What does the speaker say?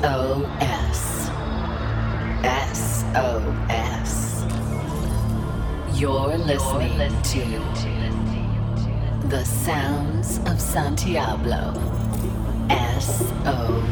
SOS. SOS. You're listening to the sounds of Santiago. SOS.